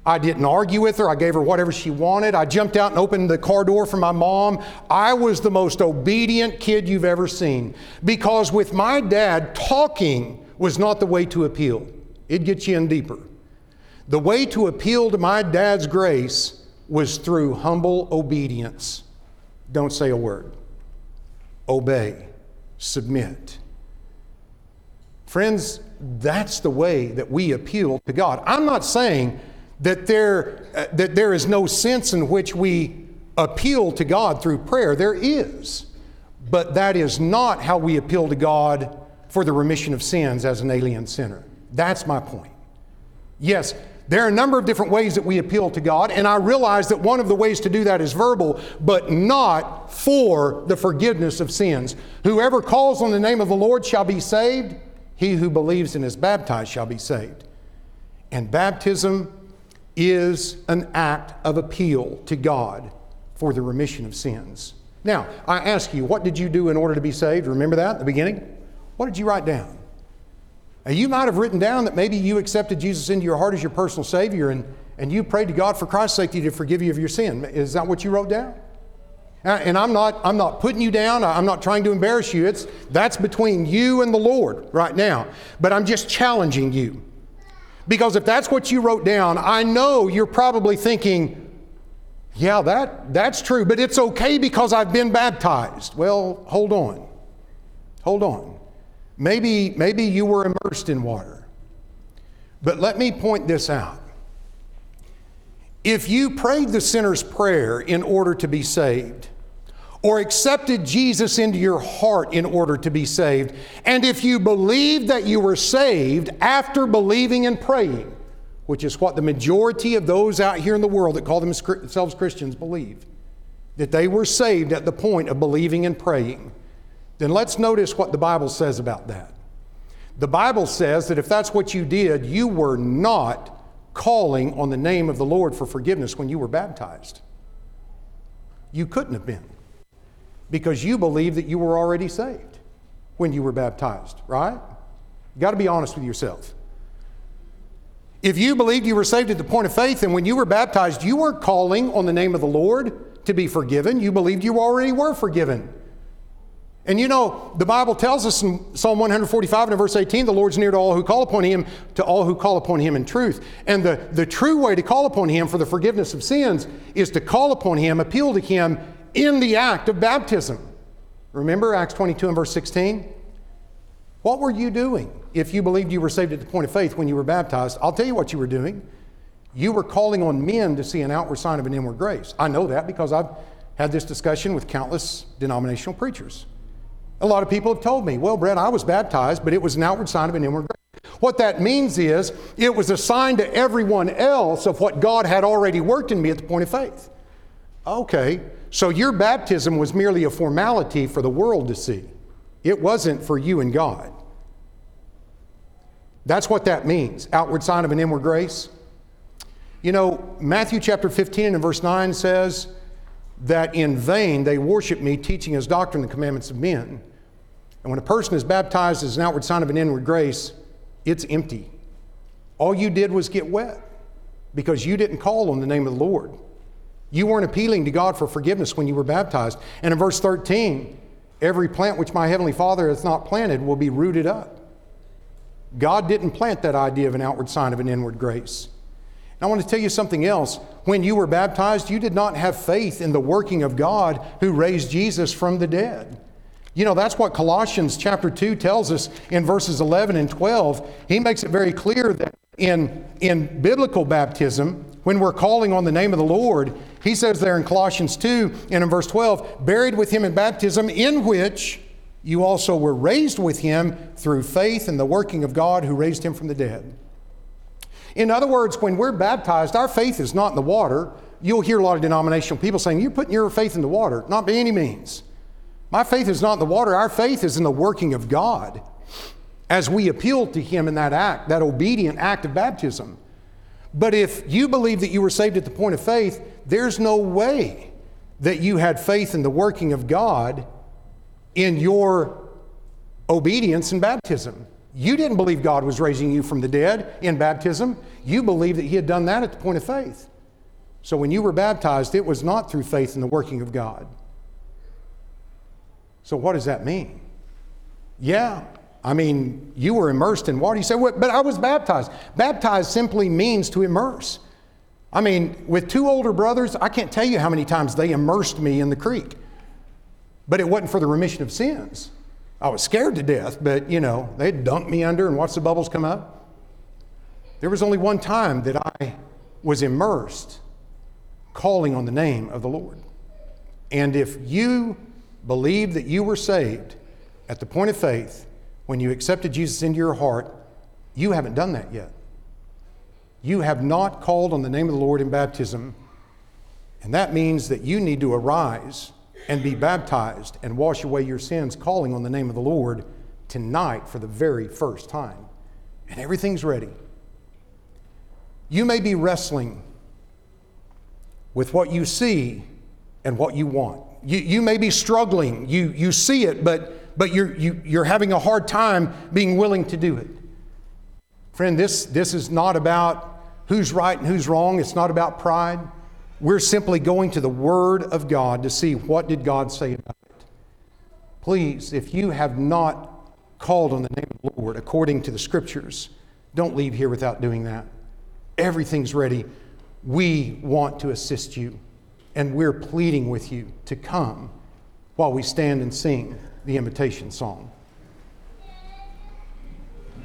I didn't argue with her. I gave her whatever she wanted. I jumped out and opened the car door for my mom. I was the most obedient kid you've ever seen because with my dad, talking was not the way to appeal. It gets you in deeper. The way to appeal to my dad's grace was through humble obedience. Don't say a word. Obey. Submit. Friends, that's the way that we appeal to God. I'm not saying that there, uh, that there is no sense in which we appeal to God through prayer. There is. But that is not how we appeal to God for the remission of sins as an alien sinner. That's my point. Yes, there are a number of different ways that we appeal to God, and I realize that one of the ways to do that is verbal, but not for the forgiveness of sins. Whoever calls on the name of the Lord shall be saved. He who believes and is baptized shall be saved. And baptism is an act of appeal to God for the remission of sins. Now, I ask you, what did you do in order to be saved? Remember that at the beginning? What did you write down? And you might have written down that maybe you accepted Jesus into your heart as your personal Savior and, and you prayed to God for Christ's sake to forgive you of your sin. Is that what you wrote down? And I'm not, I'm not putting you down. I'm not trying to embarrass you. It's, that's between you and the Lord right now. But I'm just challenging you. Because if that's what you wrote down, I know you're probably thinking, yeah, that, that's true, but it's okay because I've been baptized. Well, hold on. Hold on. Maybe, maybe you were immersed in water. But let me point this out. If you prayed the sinner's prayer in order to be saved, or accepted Jesus into your heart in order to be saved, and if you believed that you were saved after believing and praying, which is what the majority of those out here in the world that call themselves Christians believe, that they were saved at the point of believing and praying, then let's notice what the Bible says about that. The Bible says that if that's what you did, you were not calling on the name of the Lord for forgiveness when you were baptized. You couldn't have been because you believed that you were already saved when you were baptized, right? You got to be honest with yourself. If you believed you were saved at the point of faith, and when you were baptized, you weren't calling on the name of the Lord to be forgiven. You believed you already were forgiven. And you know, the Bible tells us in Psalm 145 and verse 18, the Lord's near to all who call upon him, to all who call upon him in truth. And the, the true way to call upon him for the forgiveness of sins is to call upon him, appeal to him in the act of baptism. Remember Acts 22 and verse 16? What were you doing if you believed you were saved at the point of faith when you were baptized? I'll tell you what you were doing. You were calling on men to see an outward sign of an inward grace. I know that because I've had this discussion with countless denominational preachers. A lot of people have told me, well, Brett, I was baptized, but it was an outward sign of an inward grace. What that means is it was a sign to everyone else of what God had already worked in me at the point of faith. Okay, so your baptism was merely a formality for the world to see. It wasn't for you and God. That's what that means outward sign of an inward grace. You know, Matthew chapter 15 and verse 9 says that in vain they worship me, teaching as doctrine the commandments of men. And when a person is baptized as an outward sign of an inward grace, it's empty. All you did was get wet because you didn't call on the name of the Lord. You weren't appealing to God for forgiveness when you were baptized. And in verse 13, every plant which my heavenly Father hath not planted will be rooted up. God didn't plant that idea of an outward sign of an inward grace. And I want to tell you something else. When you were baptized, you did not have faith in the working of God who raised Jesus from the dead. You know, that's what Colossians chapter 2 tells us in verses 11 and 12. He makes it very clear that in, in biblical baptism, when we're calling on the name of the Lord, he says there in Colossians 2 and in verse 12, buried with him in baptism, in which you also were raised with him through faith in the working of God who raised him from the dead. In other words, when we're baptized, our faith is not in the water. You'll hear a lot of denominational people saying, You're putting your faith in the water. Not by any means. My faith is not in the water, our faith is in the working of God as we appeal to Him in that act, that obedient act of baptism. But if you believe that you were saved at the point of faith, there's no way that you had faith in the working of God in your obedience in baptism. You didn't believe God was raising you from the dead in baptism. You believed that He had done that at the point of faith. So when you were baptized, it was not through faith in the working of God. So what does that mean? Yeah, I mean, you were immersed in water. You say, well, but I was baptized. Baptized simply means to immerse. I mean, with two older brothers, I can't tell you how many times they immersed me in the creek. But it wasn't for the remission of sins. I was scared to death, but you know, they'd dunk me under and watch the bubbles come up. There was only one time that I was immersed calling on the name of the Lord. And if you believe that you were saved at the point of faith, when you accepted Jesus into your heart, you haven't done that yet. You have not called on the name of the Lord in baptism, and that means that you need to arise and be baptized and wash away your sins, calling on the name of the Lord tonight for the very first time. And everything's ready. You may be wrestling with what you see and what you want. You, you may be struggling. You, you see it, but but you're, you, you're having a hard time being willing to do it. Friend, this, this is not about who's right and who's wrong. It's not about pride. We're simply going to the Word of God to see what did God say about it. Please, if you have not called on the name of the Lord according to the Scriptures, don't leave here without doing that. Everything's ready. We want to assist you, and we're pleading with you to come while we stand and sing the invitation song.